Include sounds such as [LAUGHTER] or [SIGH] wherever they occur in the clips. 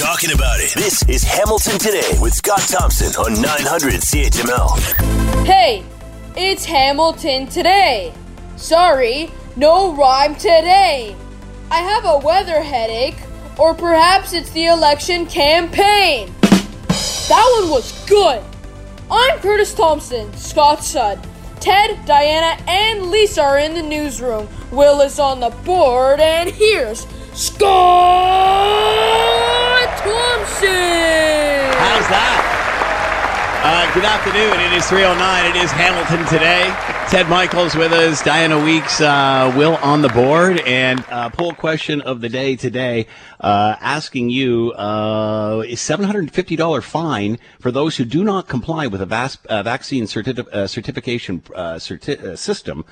talking about it. This is Hamilton Today with Scott Thompson on 900 CHML. Hey, it's Hamilton Today. Sorry, no rhyme today. I have a weather headache, or perhaps it's the election campaign. That one was good. I'm Curtis Thompson, Scott's son. Ted, Diana, and Lisa are in the newsroom. Will is on the board, and here's Scott Thompson. How's that? Uh, good afternoon. It is 309. It is Hamilton today. Ted Michaels with us. Diana Weeks, uh, Will on the board. And uh, poll question of the day today uh, asking you uh, is $750 fine for those who do not comply with a vas- uh, vaccine uh, certification uh, certi- system.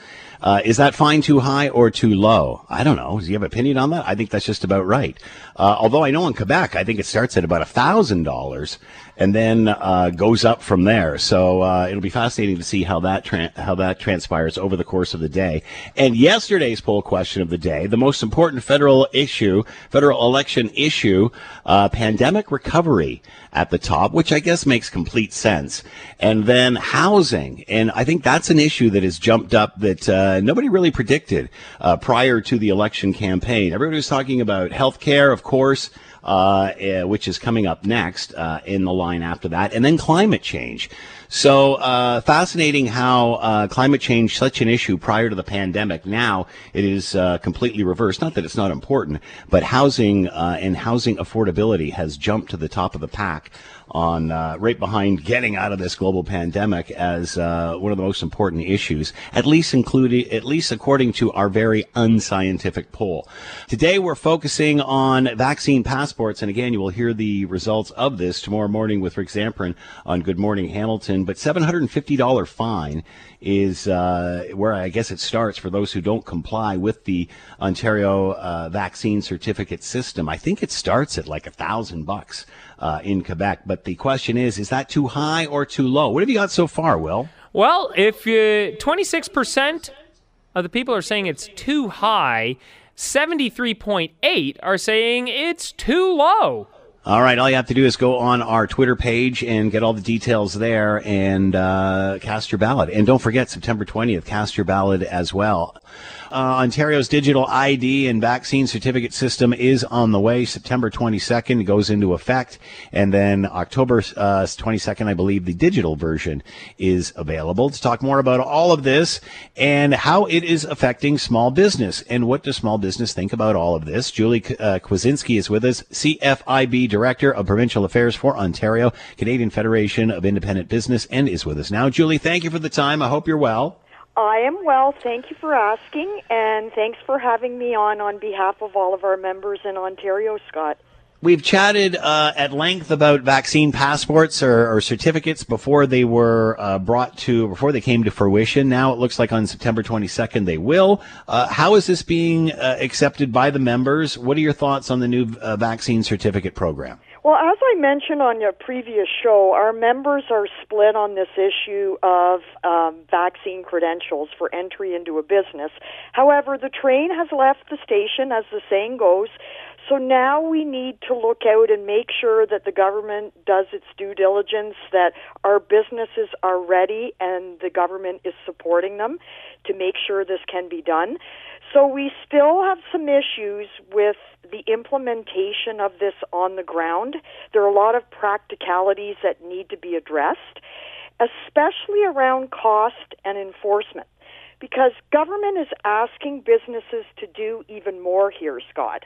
Uh, is that fine too high or too low? I don't know. Do you have an opinion on that? I think that's just about right. Uh, although I know in Quebec, I think it starts at about $1,000 and then uh, goes up from there. So uh, it'll be fascinating to see how that tra- how that transpires over the course of the day. And yesterday's poll question of the day, the most important federal issue, federal election issue, uh, pandemic recovery at the top, which I guess makes complete sense. And then housing, and I think that's an issue that has jumped up that uh, nobody really predicted uh, prior to the election campaign. Everybody was talking about health care, of course uh, eh, which is coming up next uh, in the line after that, and then climate change. So uh, fascinating how uh, climate change, such an issue prior to the pandemic, now it is uh, completely reversed. Not that it's not important, but housing uh, and housing affordability has jumped to the top of the pack on uh, right behind getting out of this global pandemic as uh, one of the most important issues, at least including, at least according to our very unscientific poll. Today we're focusing on vaccine passports, and again, you will hear the results of this tomorrow morning with Rick Zamperin on Good Morning Hamilton. But $750 fine is uh, where I guess it starts for those who don't comply with the Ontario uh, vaccine certificate system. I think it starts at like a thousand bucks uh, in Quebec. But the question is, is that too high or too low? What have you got so far, Will? Well, if you 26% of the people are saying it's too high, 73.8 are saying it's too low. All right, all you have to do is go on our Twitter page and get all the details there and uh, cast your ballot. And don't forget, September 20th, cast your ballot as well. Uh, Ontario's digital ID and vaccine certificate system is on the way. September 22nd goes into effect. And then October uh, 22nd, I believe the digital version is available. To talk more about all of this and how it is affecting small business and what does small business think about all of this, Julie uh, Kwiecinski is with us, CFIB Director of Provincial Affairs for Ontario, Canadian Federation of Independent Business, and is with us now. Julie, thank you for the time. I hope you're well. I am well. Thank you for asking, and thanks for having me on on behalf of all of our members in Ontario, Scott. We've chatted uh, at length about vaccine passports or, or certificates before they were uh, brought to, before they came to fruition. Now it looks like on September 22nd they will. Uh, how is this being uh, accepted by the members? What are your thoughts on the new uh, vaccine certificate program? Well, as I mentioned on your previous show, our members are split on this issue of um, vaccine credentials for entry into a business. However, the train has left the station, as the saying goes. So now we need to look out and make sure that the government does its due diligence, that our businesses are ready and the government is supporting them to make sure this can be done. So we still have some issues with the implementation of this on the ground. There are a lot of practicalities that need to be addressed, especially around cost and enforcement. Because government is asking businesses to do even more here, Scott.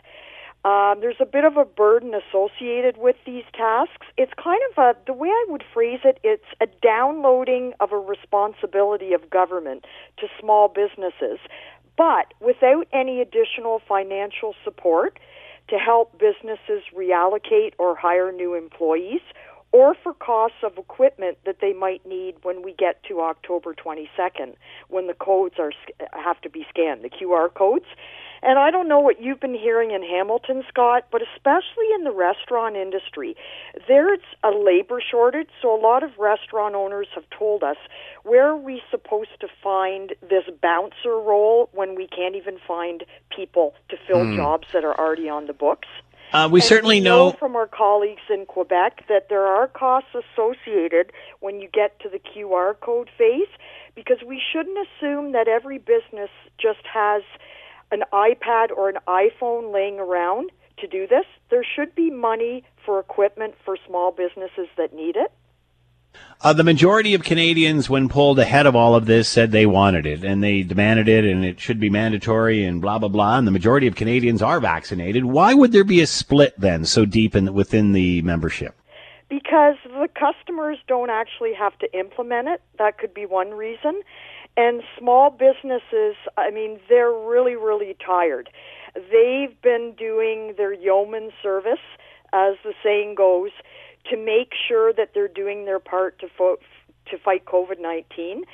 Um, there's a bit of a burden associated with these tasks. It's kind of a, the way I would phrase it, it's a downloading of a responsibility of government to small businesses, but without any additional financial support to help businesses reallocate or hire new employees or for costs of equipment that they might need when we get to October 22nd when the codes are have to be scanned. The QR codes and I don't know what you've been hearing in Hamilton, Scott, but especially in the restaurant industry, there's a labor shortage. So a lot of restaurant owners have told us, where are we supposed to find this bouncer role when we can't even find people to fill Hmm. jobs that are already on the books? Uh, we And certainly we know. from our colleagues in Quebec that there are costs associated when you get to the QR code phase because we shouldn't assume that every business just has an iPad or an iPhone laying around to do this. There should be money for equipment for small businesses that need it. Uh, the majority of Canadians, when polled ahead of all of this, said they wanted it and they demanded it and it should be mandatory and blah, blah, blah. And the majority of Canadians are vaccinated. Why would there be a split then so deep in, within the membership? Because the customers don't actually have to implement it. That could be one reason. And small businesses, I mean, they're really, really tired. They've been doing their yeoman service, as the saying goes, to make sure that they're doing their part to fo- to fight COVID nineteen.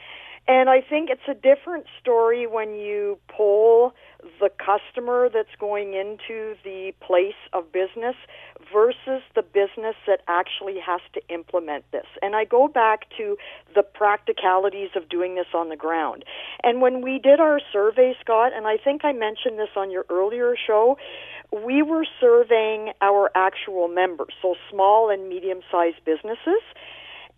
And I think it's a different story when you poll the customer that's going into the place of business versus the business that actually has to implement this. And I go back to the practicalities of doing this on the ground. And when we did our survey, Scott, and I think I mentioned this on your earlier show, we were surveying our actual members, so small and medium sized businesses.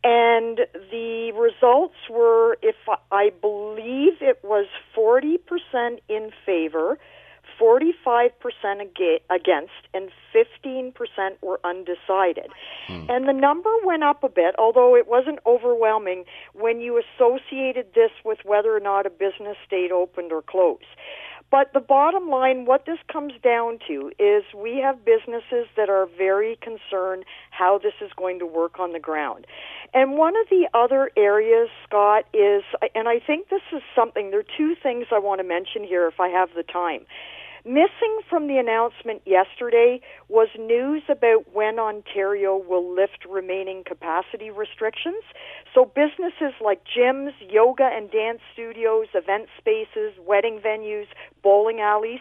And the results were, if I believe it was 40% in favor, 45% against, and 15% were undecided. Hmm. And the number went up a bit, although it wasn't overwhelming when you associated this with whether or not a business stayed open or closed. But the bottom line, what this comes down to is we have businesses that are very concerned how this is going to work on the ground. And one of the other areas, Scott, is, and I think this is something, there are two things I want to mention here if I have the time. Missing from the announcement yesterday was news about when Ontario will lift remaining capacity restrictions. So businesses like gyms, yoga and dance studios, event spaces, wedding venues, bowling alleys,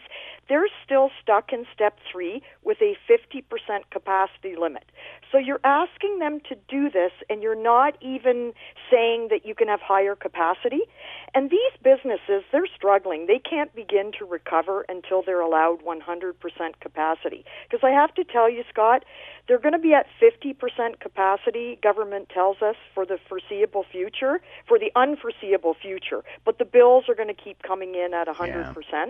they're still stuck in step three with a 50% capacity limit. So you're asking them to do this and you're not even saying that you can have higher capacity. And these businesses, they're struggling. They can't begin to recover until they're allowed 100% capacity. Because I have to tell you, Scott, they're going to be at 50% capacity, government tells us, for the foreseeable future, for the unforeseeable future. But the bills are going to keep coming in at 100%. Yeah.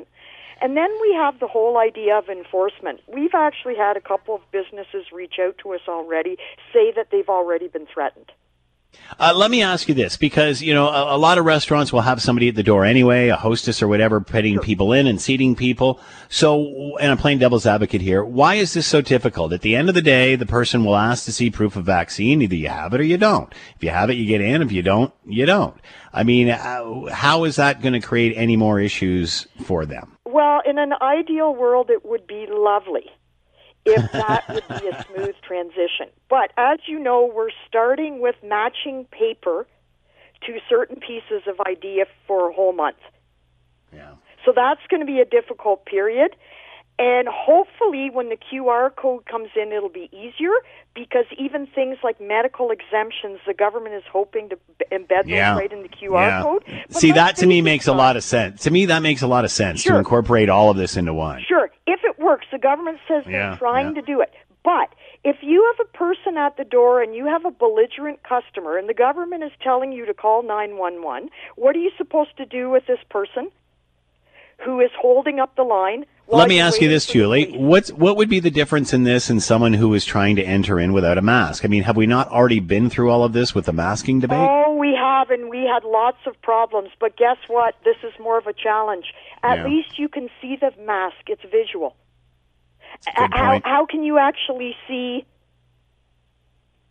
And then we have the whole idea of enforcement. We've actually had a couple of businesses reach out to us already, say that they've already been threatened. Uh, let me ask you this, because you know a, a, lot of restaurants will have somebody at the door anyway, a hostess or whatever, putting sure. people in and seating people. So, and I'm playing devil's advocate here. Why is this so difficult? At the end of the day, the person will ask to see proof of vaccine. Either you have it or you don't. If you have it, you get in. If you don't, you don't. I mean, uh, how is that going to create any more issues for them? Well, in an ideal world, it would be lovely if that would be a smooth transition. But as you know, we're starting with matching paper to certain pieces of idea for a whole month. Yeah. So that's going to be a difficult period. And hopefully, when the QR code comes in, it'll be easier because even things like medical exemptions, the government is hoping to embed yeah. those right in the QR yeah. code. But See, that to me makes a lot of sense. To me, that makes a lot of sense sure. to incorporate all of this into one. Sure. If it works, the government says yeah. they're trying to do it. But if you have a person at the door and you have a belligerent customer and the government is telling you to call 911, what are you supposed to do with this person who is holding up the line? Let me ask you this, Julie. What's what would be the difference in this and someone who is trying to enter in without a mask? I mean, have we not already been through all of this with the masking debate? Oh, we have, and we had lots of problems. But guess what? This is more of a challenge. At Yeah. least you can see the mask; it's visual. how how can you actually see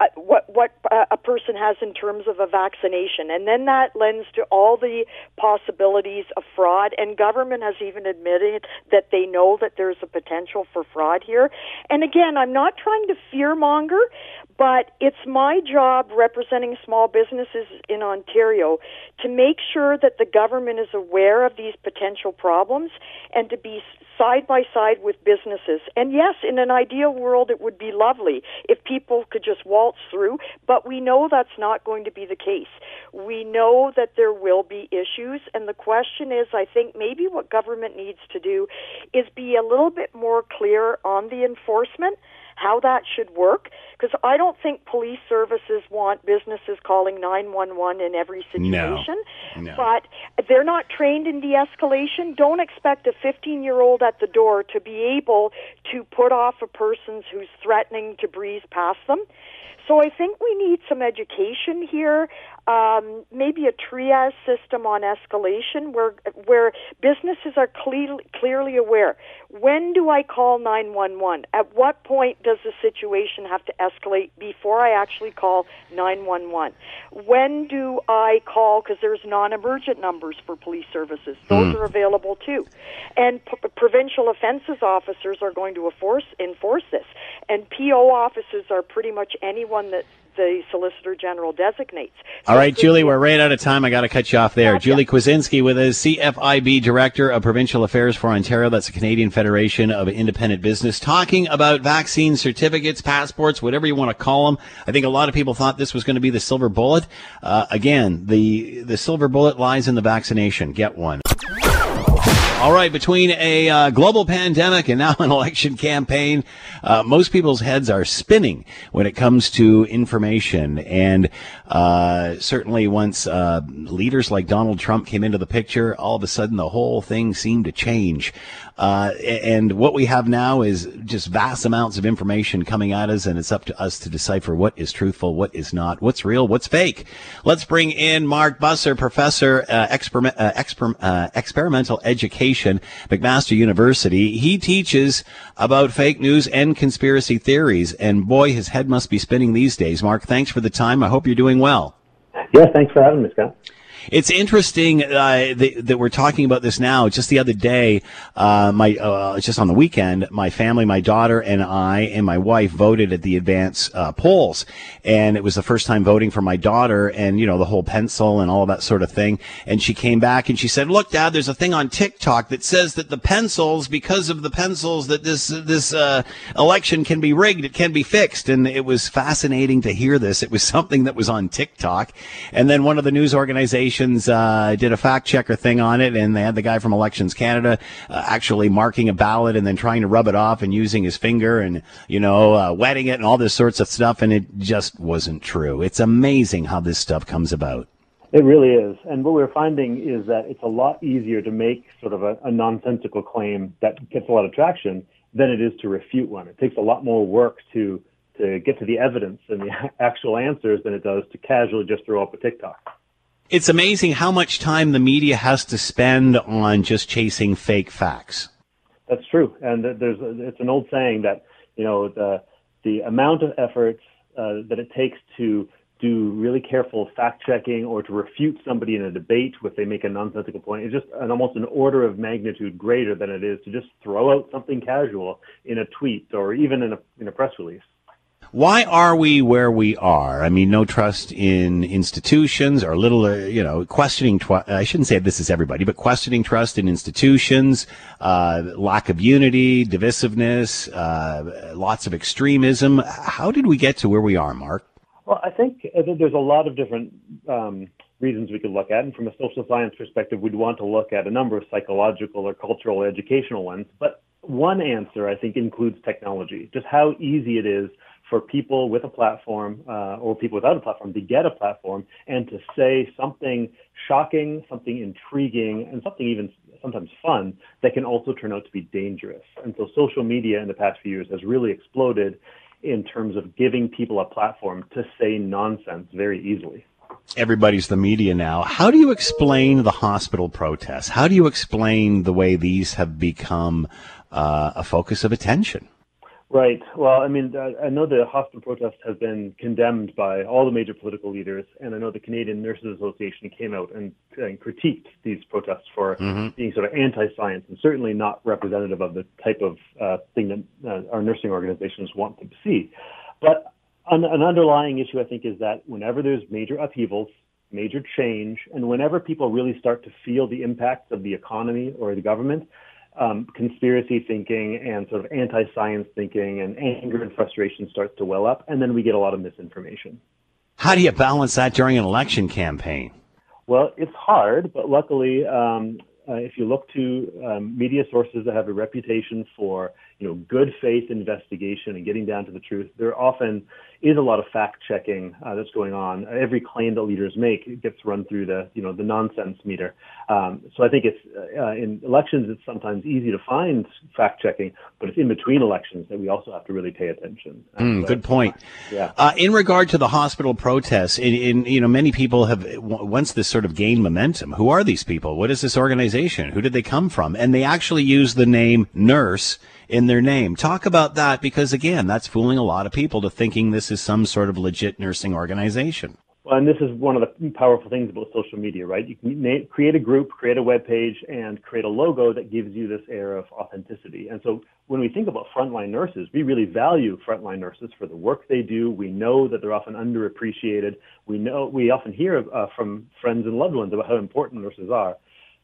uh, what what uh, a person has in terms of a vaccination, and then that lends to all the possibilities of fraud. And government has even admitted that they know that there's a potential for fraud here. And again, I'm not trying to fearmonger, but it's my job representing small businesses in Ontario to make sure that the government is aware of these potential problems and to be side by side with businesses. And yes, in an ideal world, it would be lovely if people could just waltz through, but we know that's not going to be the case. We know that there will be issues, and the question is, I think maybe what government needs to do is be a little bit more clear on the enforcement how that should work because I don't think police services want businesses calling 911 in every situation. No. No. But they're not trained in de-escalation. Don't expect a 15-year-old at the door to be able to put off a person who's threatening to breeze past them. So I think we need some education here, um, maybe a triage system on escalation where where businesses are cle- clearly aware. When do I call 911? At what point does the situation have to escalate before I actually call 911? When do I call because there's non-emergent numbers for police services. Those are available too. And p- provincial offenses officers are going to enforce enforce this. And PO officers are pretty much anyone that the Solicitor General designates. All right, Julie, we're right out of time. I got to cut you off there. Gotcha. Julie Kwiecinski with us, CFIB Director of Provincial Affairs for Ontario. That's the Canadian Federation of Independent Business, talking about vaccine certificates, passports, whatever you want to call them. I think a lot of people thought this was going to be the silver bullet. Uh, again, the the silver bullet lies in the vaccination. Get one. All right, between a uh, global pandemic and now [LAUGHS] an election campaign, uh, most people's heads are spinning when it comes to information. And uh, certainly, once uh, leaders like Donald Trump came into the picture, all of a sudden the whole thing seemed to change. Uh, and what we have now is just vast amounts of information coming at us, and it's up to us to decipher what is truthful, what is not, what's real, what's fake. Let's bring in Mark Busser, professor, uh, uh, exper- uh, experimental education, McMaster University. He teaches about fake news and conspiracy theories, and boy, his head must be spinning these days. Mark, thanks for the time. I hope you're doing well. Yeah, thanks for having me, Scott. It's interesting uh, that, that we're talking about this now. Just the other day, uh, my uh, just on the weekend, my family, my daughter, and I, and my wife voted at the advance uh, polls, and it was the first time voting for my daughter, and you know the whole pencil and all that sort of thing. And she came back and she said, "Look, Dad, there's a thing on TikTok that says that the pencils, because of the pencils, that this this uh, election can be rigged, it can be fixed." And it was fascinating to hear this. It was [LAUGHS] something that was on TikTok, and then one of the news organizations uh, did a fact checker thing on it, and they had the guy from Elections Canada uh, actually marking a ballot and then trying to rub it off and using his finger and you know uh, wetting it and all this sorts of stuff, and it just wasn't true. It's amazing how this stuff comes about. It really is. And what we're finding is that it's a lot easier to make sort of a, a nonsensical claim that gets a lot of traction than it is to refute one. It takes a lot more work to to get to the evidence and the [LAUGHS] actual answers than it does to casually just throw up a TikTok. It's amazing how much time the media has to spend on just chasing fake facts. That's true, and th- there's it's an old saying that you know the the amount of effort uh, that it takes to do really careful fact checking or to refute somebody in a debate if they make a nonsensical point is just an, almost an order of magnitude greater than it is to just throw out something casual in a tweet or even in a in a press release. Why are we where we are? I mean, no trust in institutions or little, uh, you know, questioning. Tw- I shouldn't say this is everybody, but questioning trust in institutions, uh, lack of unity, divisiveness, uh, lots of extremism. How did we get to where we are, Mark? Well, I think there's a lot of different um, reasons we could look at, and from a social science perspective, we'd want to look at a number of psychological or cultural, or educational ones. But one answer, I think, includes technology. Just how easy it is for people with a platform uh, or people without a platform to get a platform and to say something shocking, something intriguing, and something even sometimes fun that can also turn out to be dangerous. And so social media in the past few years has really exploded in terms of giving people a platform to say nonsense very easily. Everybody's the media now. How do you explain the hospital protests? How do you explain the way these have become uh, a focus of attention? Right. Well, I mean, I know the hospital protest has been condemned by all the major political leaders, and I know the Canadian Nurses Association came out and, and critiqued these protests for Mm-hmm. being sort of anti-science and certainly not representative of the type of uh, thing that uh, our nursing organizations want to see. But an, an underlying issue, I think, is that whenever there's major upheavals, major change, and whenever people really start to feel the impacts of the economy or the government, um, conspiracy thinking and sort of anti-science thinking and anger and frustration starts to well up, and then we get a lot of misinformation. How do you balance that during an election campaign? Well, it's hard, but luckily, um, uh, if you look to um, media sources that have a reputation for you know good faith investigation and getting down to the truth, there often is a lot of fact checking uh, that's going on. Every claim that leaders make gets run through the you know the nonsense meter. Um, so I think it's uh, in elections it's sometimes easy to find fact checking, but it's in between elections that we also have to really pay attention. Mm, good point. Yeah. Uh, in regard to the hospital protests, in, in, you know many people have once this sort of gained momentum. Who are these people? What is this organization? Who did they come from? And they actually use the name nurse in their name. Talk about that because again, that's fooling a lot of people to thinking this is some sort of legit nursing organization. Well, and this is one of the powerful things about social media, right? You can create a group, create a web page, and create a logo that gives you this air of authenticity. And so when we think about frontline nurses, we really value frontline nurses for the work they do. We know that they're often underappreciated. We know we often hear uh, from friends and loved ones about how important nurses are.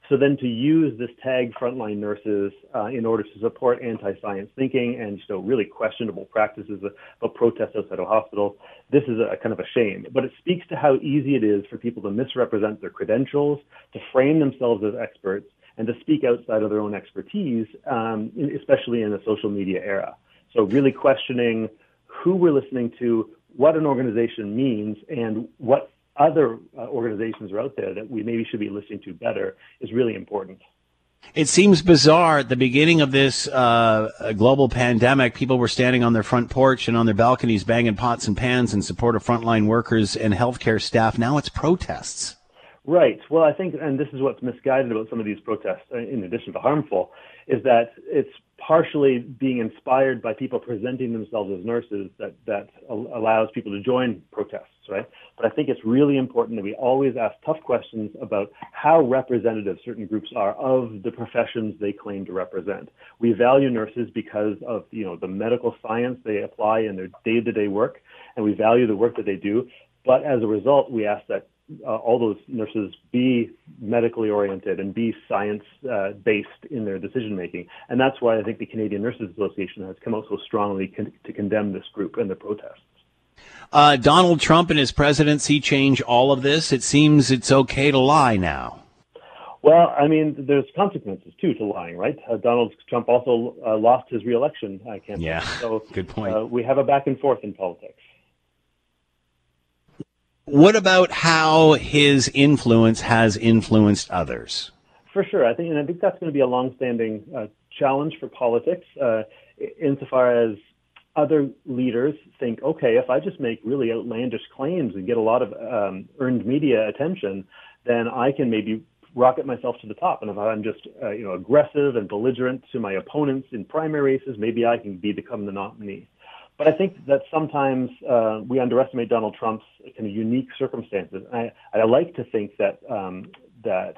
So then to use this tag frontline nurses uh, in order to support anti-science thinking and know really questionable practices of protest outside of hospitals, this is a kind of a shame. But it speaks to how easy it is for people to misrepresent their credentials, to frame themselves as experts, and to speak outside of their own expertise, um, especially in the social media era. So really questioning who we're listening to, what an organization means, and what other uh, organizations are out there that we maybe should be listening to better is really important. It seems bizarre at the beginning of this uh, global pandemic, people were standing on their front porch and on their balconies banging pots and pans in support of frontline workers and healthcare staff. Now it's protests. Right. Well, I think, and this is what's misguided about some of these protests, uh, in addition to harmful, is that it's partially being inspired by people presenting themselves as nurses that, that allows people to join protests, right? But I think it's really important that we always ask tough questions about how representative certain groups are of the professions they claim to represent. We value nurses because of, you know, the medical science they apply in their day-to-day work, and we value the work that they do. But as a result, we ask that uh, all those nurses be medically oriented and be science uh, based in their decision making. And that's why I think the Canadian Nurses Association has come out so strongly con- to condemn this group and the protests. Uh, Donald Trump and his presidency change all of this. It seems it's okay to lie now. Well, I mean, there's consequences too to lying, right? Uh, Donald Trump also uh, lost his reelection campaign. Yeah, so [LAUGHS] good point. Uh, we have a back and forth in politics. What about how his influence has influenced others? For sure, I think, and I think that's going to be a long-standing uh, challenge for politics, uh, insofar as other leaders think, okay, if I just make really outlandish claims and get a lot of um, earned media attention, then I can maybe rocket myself to the top. And if I'm just, uh, you know, aggressive and belligerent to my opponents in primary races, maybe I can be become the nominee. But I think that sometimes uh, we underestimate Donald Trump's kind of unique circumstances. I, I like to think that um, that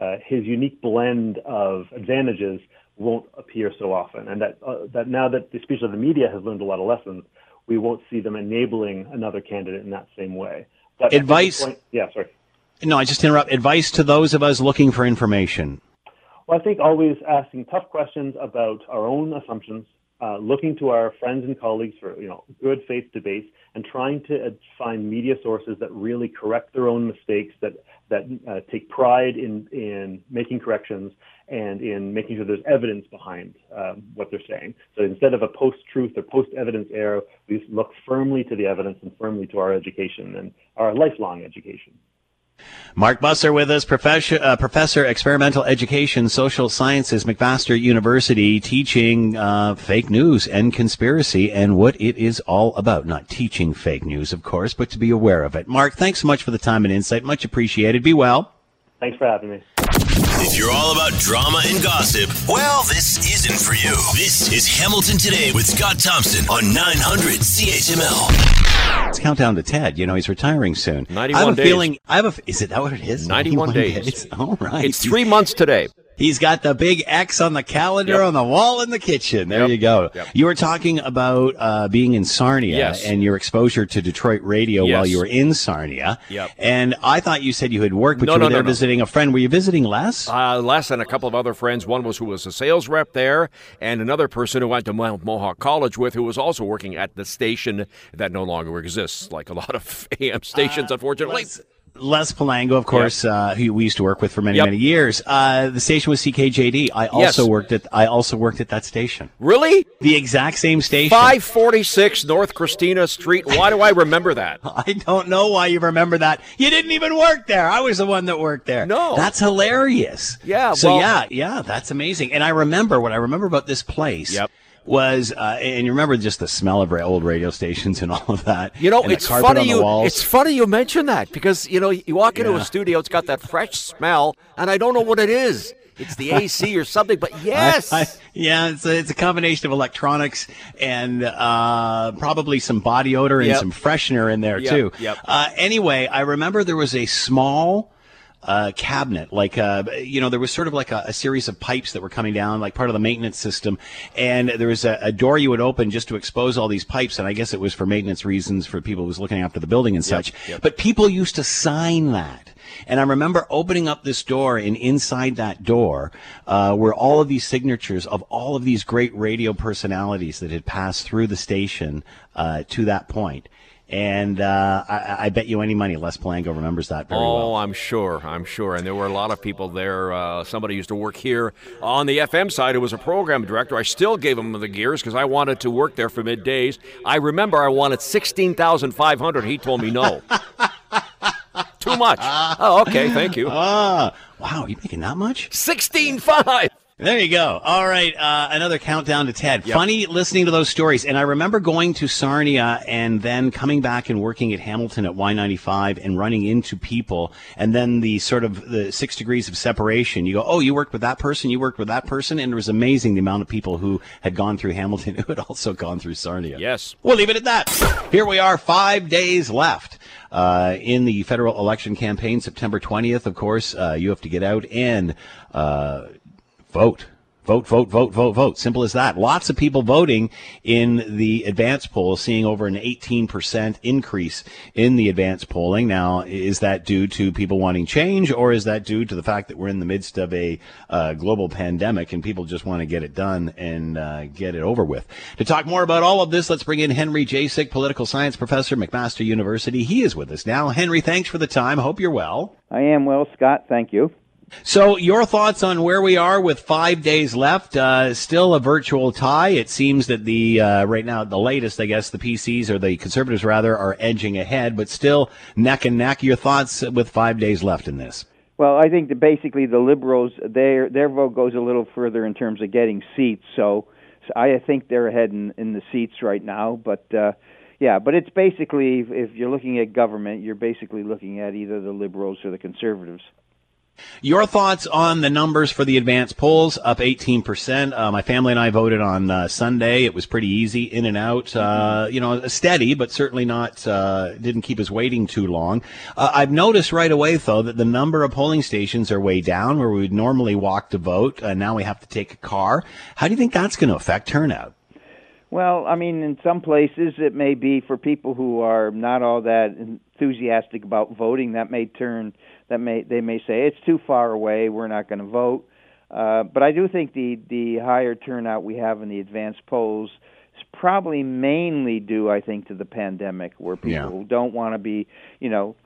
uh, his unique blend of advantages won't appear so often, and that uh, that now that the speech of the media has learned a lot of lessons, we won't see them enabling another candidate in that same way. But advice? Point, yeah, sorry. No, I just interrupt. Advice to those of us looking for information. Well, I think always asking tough questions about our own assumptions, uh, looking to our friends and colleagues for you know good faith debates and trying to uh, find media sources that really correct their own mistakes that that uh, take pride in in making corrections and in making sure there's evidence behind um, what they're saying. So instead of a post-truth or post-evidence era, we look firmly to the evidence and firmly to our education and our lifelong education. Mark Busser with us, professor, uh, professor experimental education, social sciences, McMaster University, teaching uh, fake news and conspiracy and what it is all about. Not teaching fake news, of course, but to be aware of it. Mark, thanks so much for the time and insight. Much appreciated. Be well. Thanks for having me. If you're all about drama and gossip, well, this isn't for you. This is Hamilton Today with Scott Thompson on 900 CHML. It's countdown to Ted. You know, he's retiring soon. 91 I have a days. feeling, I have a, is it that what it is? 91, 91 days. days. All right. It's three months today. He's got the big X on the calendar Yep. on the wall in the kitchen. There Yep. you go. Yep. You were talking about uh, being in Sarnia Yes. and your exposure to Detroit radio while you were in Sarnia. Yep. And I thought you said you had worked, but No, you were no, there no. visiting a friend. Were you visiting Les? Uh, Les and a couple of other friends. One was who was a sales rep there, and another person who went to Mount Mohawk College with, who was also working at the station that no longer exists, like a lot of [LAUGHS] AM stations, unfortunately. Les, Les Palango, of course, uh, who we used to work with for many, Yep. many years. Uh, the station was CKJD. I also Yes. worked at. I also worked at that station. Really? The exact same station. 546 North Christina Street. Why do I remember that? [LAUGHS] I don't know why you remember that. You didn't even work there. I was the one that worked there. No. That's hilarious. Yeah, So well- yeah, yeah, that's amazing. And I remember what I remember about this place. Yep. Was uh, and you remember just the smell of old radio stations and all of that. You know, it's funny you walls. it's funny you mention that because you know you walk into Yeah. a studio, it's got that fresh smell, and I don't know what it is. It's the AC [LAUGHS] or something, but yes, I- I- yeah, it's a, it's a combination of electronics and uh, probably some body odor and Yep. some freshener in there Yep, too. yep. Uh, anyway, I remember there was a small uh, cabinet, like uh, you know, there was sort of like a, a series of pipes that were coming down, like part of the maintenance system, and there was a, a door you would open just to expose all these pipes, and I guess it was for maintenance reasons for people who was looking after the building and such. yep. But people used to sign that. And I remember opening up this door, and inside that door uh, were all of these signatures of all of these great radio personalities that had passed through the station uh, to that point. And uh, I, I bet you any money Les Palango remembers that very Oh, well. Oh, I'm sure. I'm sure. And there were a lot of people there. Uh, somebody used to work here on the FM side who was a program director. I still gave him the gears because I wanted to work there for middays. I remember I wanted 16500 He told me no. [LAUGHS] Too much. Oh, okay. Thank you. Ah, wow, you making that much? 16.5. There you go. All right, uh, another countdown to Ted. Funny listening to those stories, and I remember going to Sarnia and then coming back and working at Hamilton at Y95 and running into people, and then the sort of the six degrees of separation. You go, oh, you worked with that person, you worked with that person, and it was amazing the amount of people who had gone through Hamilton [LAUGHS] who had also gone through Sarnia. Yes. We'll leave it at that. Here we are, five days left uh, in the federal election campaign. September 20th, of course, uh, you have to get out and uh, vote. Vote, vote, vote, vote, vote. Simple as that. Lots of people voting in the advance poll, seeing over an 18% increase in the advance polling. Now, is that due to people wanting change, or is that due to the fact that we're in the midst of a uh, global pandemic and people just want to get it done and uh, get it over with? To talk more about all of this, let's bring in Henry Jacek, political science professor, McMaster University. He is with us now. Henry, thanks for the time. Hope you're well. I am well, Scott. Thank you. So, your thoughts on where we are with five days left? Uh, still a virtual tie. It seems that the uh, right now, the latest, I guess, the PCs or the conservatives rather are edging ahead, but still neck and neck. Your thoughts with five days left in this? Well, I think that basically the liberals their their vote goes a little further in terms of getting seats. So, so I think they're ahead in, in the seats right now. But uh, yeah, but it's basically if, if you're looking at government, you're basically looking at either the liberals or the conservatives. Your thoughts on the numbers for the advanced polls up 18%. Uh, my family and I voted on uh, Sunday. It was pretty easy, in and out. Uh, you know, steady, but certainly not, uh, didn't keep us waiting too long. Uh, I've noticed right away, though, that the number of polling stations are way down where we would normally walk to vote. Uh, now we have to take a car. How do you think that's going to affect turnout? Well, I mean, in some places it may be for people who are not all that enthusiastic about voting. That may turn. That may they may say it's too far away. We're not going to vote. Uh, but I do think the the higher turnout we have in the advanced polls is probably mainly due, I think, to the pandemic, where people Yeah. don't want to be, you know,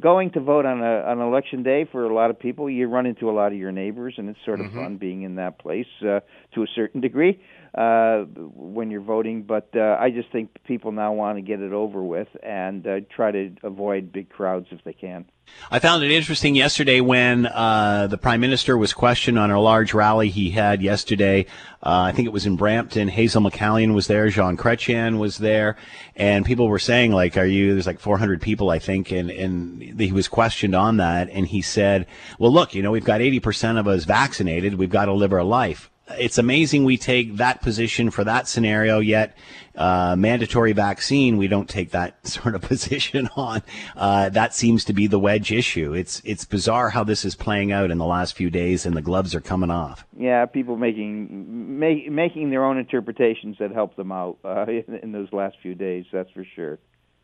going to vote on a on election day for a lot of people. You run into a lot of your neighbors, and it's sort of fun being in that place uh, to a certain degree uh, when you're voting. But uh, I just think people now want to get it over with and uh, try to avoid big crowds if they can. I found it interesting yesterday when uh, the prime minister was questioned on a large rally he had yesterday. Uh, I think it was in Brampton. Hazel McCallion was there. Jean Chrétien was there, and people were saying like, "Are you?" There's like 400 people, I think, and and he was questioned on that, and he said, "Well, look, you know, we've got 80% of us vaccinated. We've got to live our life." It's amazing we take that position for that scenario, yet uh, mandatory vaccine, we don't take that [LAUGHS] sort of position on. Uh, that seems to be the wedge issue. It's it's bizarre how this is playing out in the last few days, and the gloves are coming off. Yeah, people making make, making their own interpretations that help them out uh, [LAUGHS] in, in those last few days. That's for sure.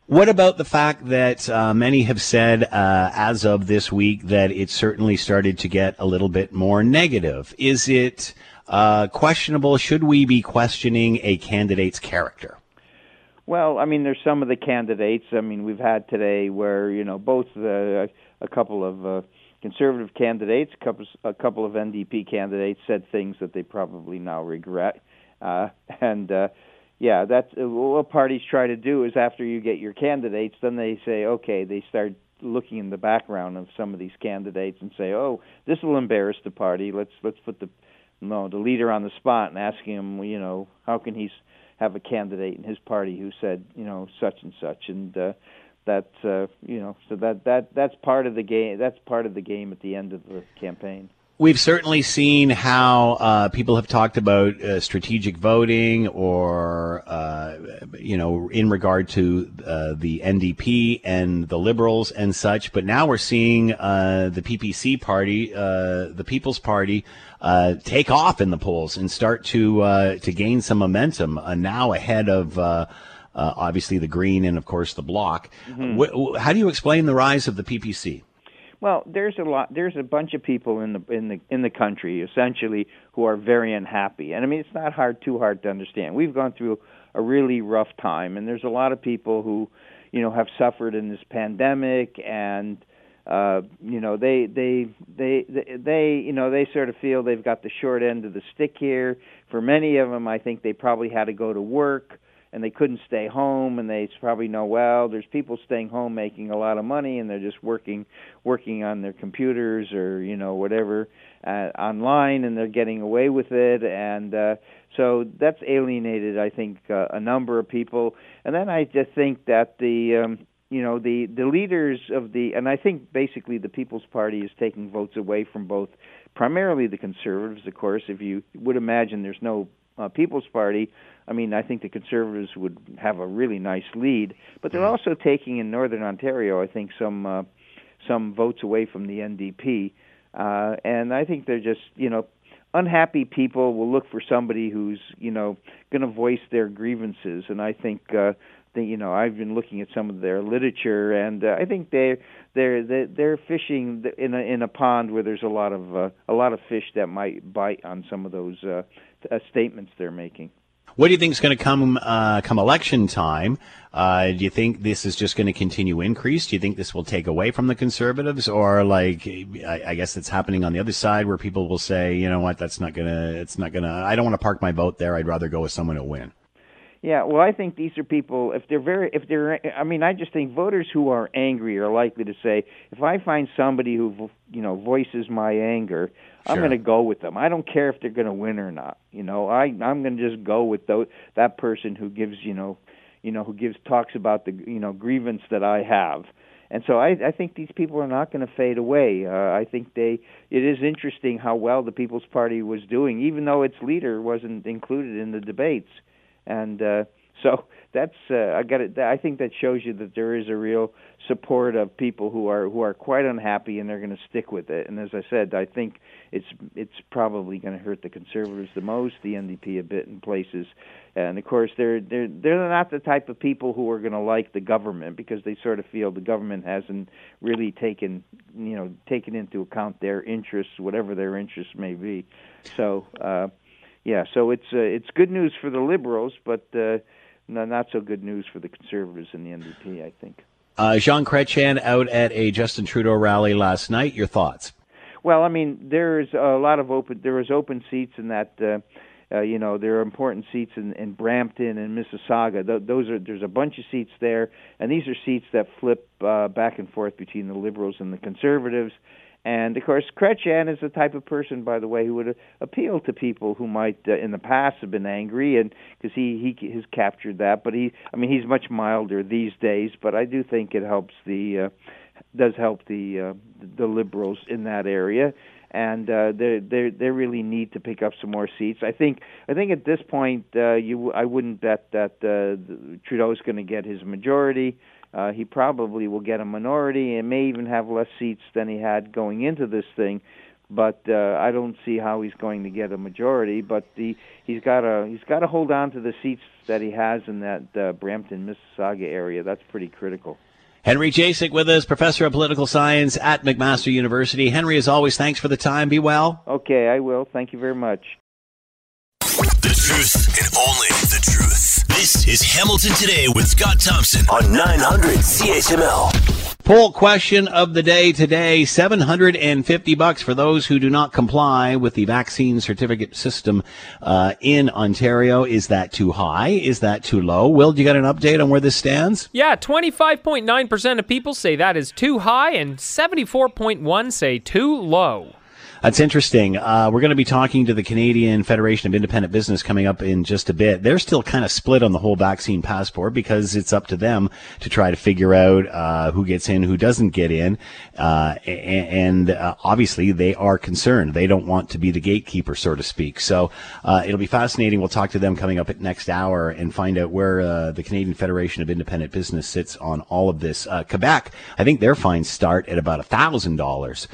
What about the fact that uh, many have said, uh, as of this week, that it certainly started to get a little bit more negative? Is it uh, questionable? Should we be questioning a candidate's character? Well, I mean, there's some of the candidates. I mean, we've had today where you know both the, a couple of uh, conservative candidates, a couple, of NDP candidates said things that they probably now regret, uh, and uh, yeah, that's what parties try to do is after you get your candidates, then they say, okay, they start looking in the background of some of these candidates and say, oh, this will embarrass the party. Let's let's put the no the leader on the spot and asking him, you know, how can he have a candidate in his party who said, you know, such and such, and uh, that uh, you know, so that that that's part of the game. That's part of the game at the end of the campaign. We've certainly seen how uh, people have talked about uh, strategic voting, or uh, you know, in regard to uh, the NDP and the Liberals and such. But now we're seeing uh, the PPC party, uh, the People's Party, take off in the polls and start to to gain some momentum. now ahead of. obviously, the Green and of course the Bloc. Mm-hmm. Wh- how do you explain the rise of the PPC? Well, there's a lot. There's a bunch of people in the in the in the country essentially who are very unhappy, and I mean it's not hard too hard to understand. We've gone through a really rough time, and there's a lot of people who, you know, have suffered in this pandemic, and uh, you know they they they they they you know they sort of feel they've got the short end of the stick here. For many of them, I think they probably had to go to work and they couldn't stay home and they probably know well there's people staying home making a lot of money and they're just working working on their computers or you know whatever uh, online and they're getting away with it. And uh so that's alienated i think uh, a number of people. And then i just think that the um you know the the leaders of the and i think basically the people's party is taking votes away from both primarily the conservatives of course if you would imagine there's no uh, people's party I mean, I think the Conservatives would have a really nice lead, but they're mm-hmm. also taking in Northern Ontario, I think, some uh, some votes away from the NDP, uh, and I think they're just you know unhappy people will look for somebody who's you know going to voice their grievances, and I think. Uh, you know, I've been looking at some of their literature, and uh, I think they're they're they're, fishing in a in a pond where there's a lot of uh, a lot of fish that might bite on some of those uh, uh, statements they're making. What do you think is going to come uh, come election time? Uh, do you think this is just going to continue increase? Do you think this will take away from the conservatives, or like I, I, guess it's happening on the other side where people will say, you know what, that's not gonna, it's not gonna. I don't want to park my vote there. I'd rather go with someone who'll win. Yeah, well, I think these are people. If they're very, if they're, I mean, I just think voters who are angry are likely to say, if I find somebody who, you know, voices my anger, I'm going to go with them. I don't care if they're going to win or not. You know, I I'm going to just go with those, that person who gives, you know, you know, who gives talks about the, you know, grievance that I have. And so I, I think these people are not going to fade away. Uh, I think they. It is interesting how well the People's Party was doing, even though its leader wasn't included in the debates and uh, [LAUGHS] so that's uh, I got it. I think that shows you that there is a real support of people who are who are quite unhappy and they're going to stick with it. And as I said, I think it's it's probably going to hurt the conservatives the most, the NDP a bit in places, and of course they're they're they're not the type of people who are going to like the government because they sort of feel the government hasn't really taken you know taken into account their interests, whatever their interests may be. So. uh yeah, so it's uh, it's good news for the liberals, but uh, not so good news for the conservatives and the NDP. I think. Uh, Jean Chrétien out at a Justin Trudeau rally last night. Your thoughts? Well, I mean, there's a lot of open. There is open seats in that. Uh, uh, you know, there are important seats in, in Brampton and Mississauga. Th- those are there's a bunch of seats there, and these are seats that flip uh, back and forth between the Liberals and the Conservatives. And of course, Chrétien is the type of person, by the way, who would appeal to people who might, uh, in the past, have been angry, and because he he has captured that. But he, I mean, he's much milder these days. But I do think it helps the, uh, does help the uh, the liberals in that area. and uh, they they they really need to pick up some more seats. I think I think at this point uh, you I wouldn't bet that uh, Trudeau's going to get his majority. Uh, he probably will get a minority and may even have less seats than he had going into this thing. But uh, I don't see how he's going to get a majority. But the, he's got to he's got to hold on to the seats that he has in that uh, Brampton, Mississauga area. That's pretty critical. Henry Jacek with us, professor of political science at McMaster University. Henry, as always, thanks for the time. Be well. Okay, I will. Thank you very much. The truth and only the truth. This is Hamilton Today with Scott Thompson on 900 CHML. Poll question of the day today 750 bucks for those who do not comply with the vaccine certificate system uh, in Ontario. Is that too high? Is that too low? Will, do you got an update on where this stands? Yeah, 25.9% of people say that is too high, and 74.1 say too low. That's interesting. Uh, we're going to be talking to the Canadian Federation of Independent Business coming up in just a bit. They're still kind of split on the whole vaccine passport because it's up to them to try to figure out uh, who gets in, who doesn't get in, uh, and, uh, obviously they are concerned. They don't want to be the gatekeeper, so to speak. So uh, it'll be fascinating. We'll talk to them coming up at next hour and find out where uh, the Canadian Federation of Independent Business sits on all of this. Quebec, I think their fines start at about a thousand dollars.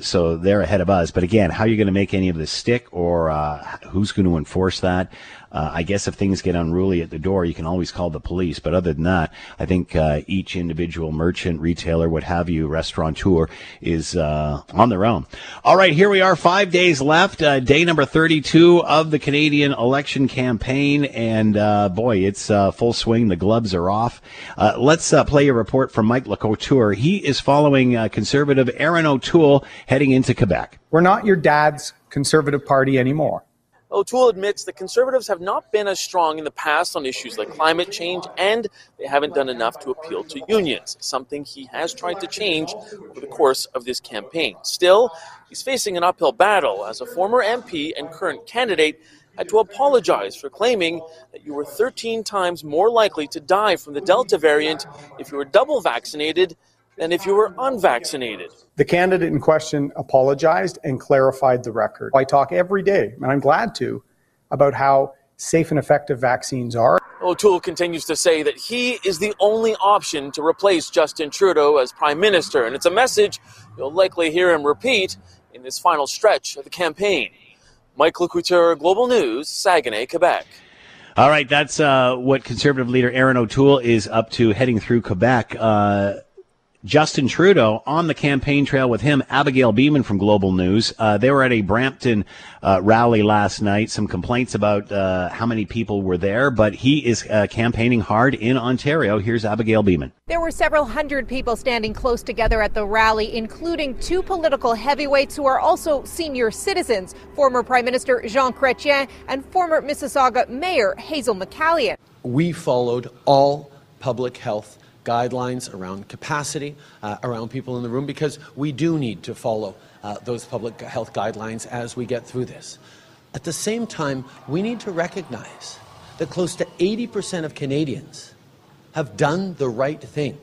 So they're ahead of us. But again, how are you going to make any of this stick or uh, who's going to enforce that? Uh, I guess if things get unruly at the door, you can always call the police. But other than that, I think uh, each individual merchant, retailer, what have you, restaurateur is uh, on their own. All right, here we are, five days left, uh, day number 32 of the Canadian election campaign. And uh, boy, it's uh, full swing. The gloves are off. let's play a report from Mike Le Couteur. He is following conservative Erin O'Toole heading into Quebec. We're not your dad's conservative party anymore. O'Toole admits that conservatives have not been as strong in the past on issues like climate change, and they haven't done enough to appeal to unions, something he has tried to change over the course of this campaign. Still, he's facing an uphill battle as a former MP and current candidate had to apologize for claiming that you were 13 times more likely to die from the Delta variant if you were double vaccinated than if you were unvaccinated. The candidate in question apologized and clarified the record. I talk every day, and I'm glad to, about how safe and effective vaccines are. O'Toole continues to say that he is the only option to replace Justin Trudeau as Prime Minister, and it's a message you'll likely hear him repeat in this final stretch of the campaign. Mike Le Couteur, Global News, Saguenay, Quebec. All right, that's uh, what Conservative leader Erin O'Toole is up to heading through Quebec. Uh, Justin Trudeau on the campaign trail with him, Abigail Bimman from Global News. Uh, they were at a Brampton uh, rally last night. Some complaints about uh, how many people were there, but he is uh, campaigning hard in Ontario. Here's Abigail Bimman. There were several hundred people standing close together at the rally, including two political heavyweights who are also senior citizens former Prime Minister Jean Chrétien and former Mississauga Mayor Hazel McCallion. We followed all public health guidelines around capacity, uh, around people in the room, because we do need to follow uh, those public health guidelines as we get through this. At the same time, we need to recognize that close to 80% of Canadians have done the right thing,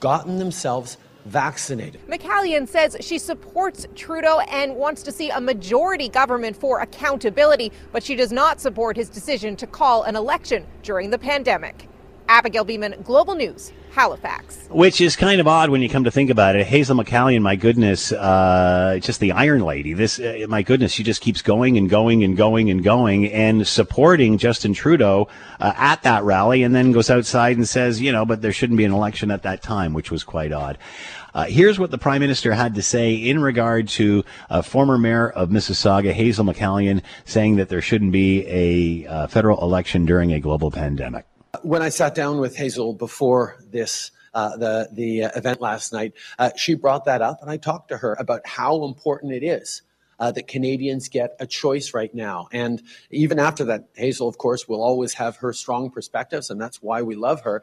gotten themselves vaccinated. McCallion says she supports Trudeau and wants to see a majority government for accountability, but she does not support his decision to call an election during the pandemic. Abigail Bimman, Global News, Halifax. Which is kind of odd when you come to think about it. Hazel McCallion, my goodness, uh, just the Iron Lady. This, uh, my goodness, she just keeps going and going and going and going and supporting Justin Trudeau uh, at that rally, and then goes outside and says, you know, but there shouldn't be an election at that time, which was quite odd. Uh, here's what the prime minister had to say in regard to uh, former mayor of Mississauga, Hazel McCallion, saying that there shouldn't be a uh, federal election during a global pandemic. When I sat down with Hazel before this, uh, the the event last night, uh, she brought that up, and I talked to her about how important it is uh, that Canadians get a choice right now. And even after that, Hazel, of course, will always have her strong perspectives, and that's why we love her.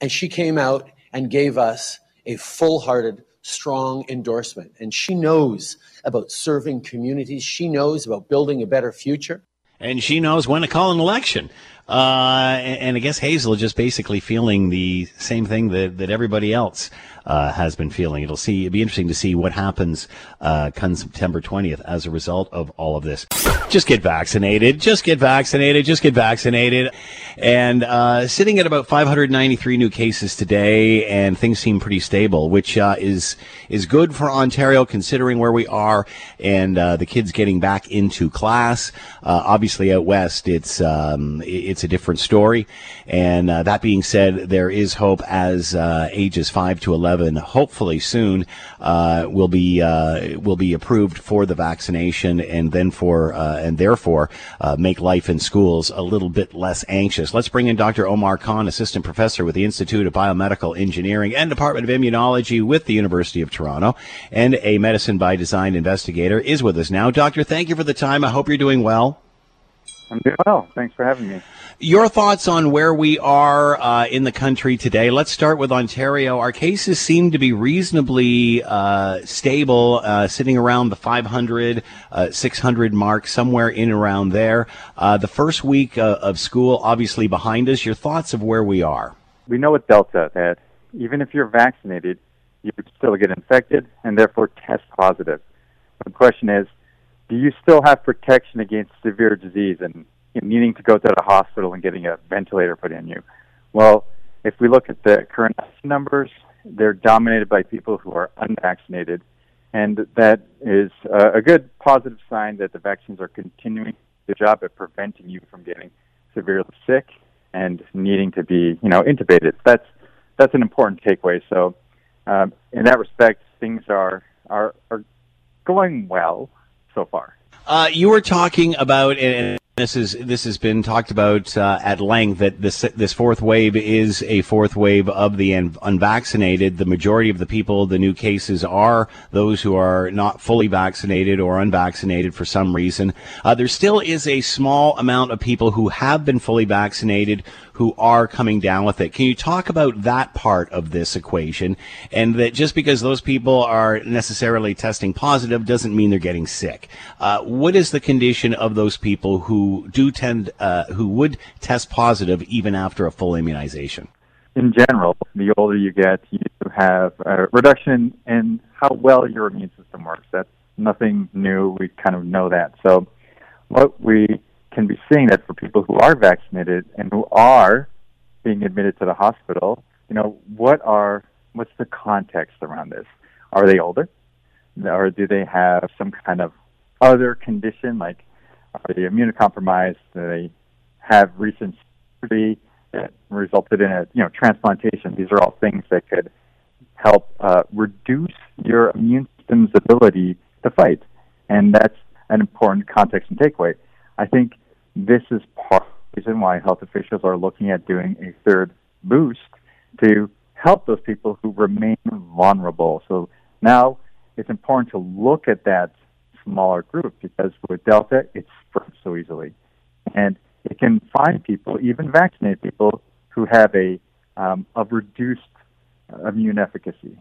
And she came out and gave us a full-hearted, strong endorsement. And she knows about serving communities. She knows about building a better future and she knows when to call an election. Uh, and, and I guess Hazel just basically feeling the same thing that, that everybody else uh, has been feeling. It'll see. It'd be interesting to see what happens uh, come September 20th as a result of all of this. Just get vaccinated. Just get vaccinated. Just get vaccinated. And uh, sitting at about 593 new cases today, and things seem pretty stable, which uh, is is good for Ontario considering where we are and uh, the kids getting back into class. Uh, obviously, out west, it's um, it's a different story. And that being said, there is hope as ages five to 11, hopefully soon, uh, will be uh, will be approved for the vaccination, and then for and therefore make life in schools a little bit less anxious. Let's bring in Dr. Omar Khan, assistant professor with the Institute of Biomedical Engineering and Department of Immunology with the University of Toronto, and a medicine by design investigator, is with us now. Doctor, thank you for the time. I hope you're doing well. I'm doing well. Thanks for having me. Your thoughts on where we are uh, in the country today? Let's start with Ontario. Our cases seem to be reasonably uh, stable, uh, sitting around the 500, uh, 600 mark, somewhere in around there. Uh, the first week uh, of school, obviously behind us. Your thoughts of where we are? We know with Delta that even if you're vaccinated, you could still get infected and therefore test positive. The question is, do you still have protection against severe disease and needing to go to the hospital and getting a ventilator put in you. Well, if we look at the current numbers, they're dominated by people who are unvaccinated, and that is a good positive sign that the vaccines are continuing the job at preventing you from getting severely sick and needing to be, you know, intubated. That's that's an important takeaway. So, um, in that respect, things are are are going well so far. Uh, you were talking about, and this is this has been talked about uh, at length that this this fourth wave is a fourth wave of the unvaccinated. The majority of the people, the new cases, are those who are not fully vaccinated or unvaccinated for some reason. Uh, there still is a small amount of people who have been fully vaccinated who are coming down with it. Can you talk about that part of this equation? And that just because those people are necessarily testing positive doesn't mean they're getting sick. Uh, what is the condition of those people who do tend, uh, who would test positive even after a full immunization? In general, the older you get, you have a reduction in how well your immune system works. That's nothing new. We kind of know that. So, what we can be seeing that for people who are vaccinated and who are being admitted to the hospital, you know, what are what's the context around this? Are they older? Or do they have some kind of other condition like are they immunocompromised? Do they have recent surgery that resulted in a you know transplantation? These are all things that could help uh, reduce your immune system's ability to fight, and that's an important context and takeaway. I think this is part of the reason why health officials are looking at doing a third boost to help those people who remain vulnerable. So now it's important to look at that smaller group because with Delta, it spreads so easily. And it can find people, even vaccinated people, who have a, um, a reduced immune efficacy.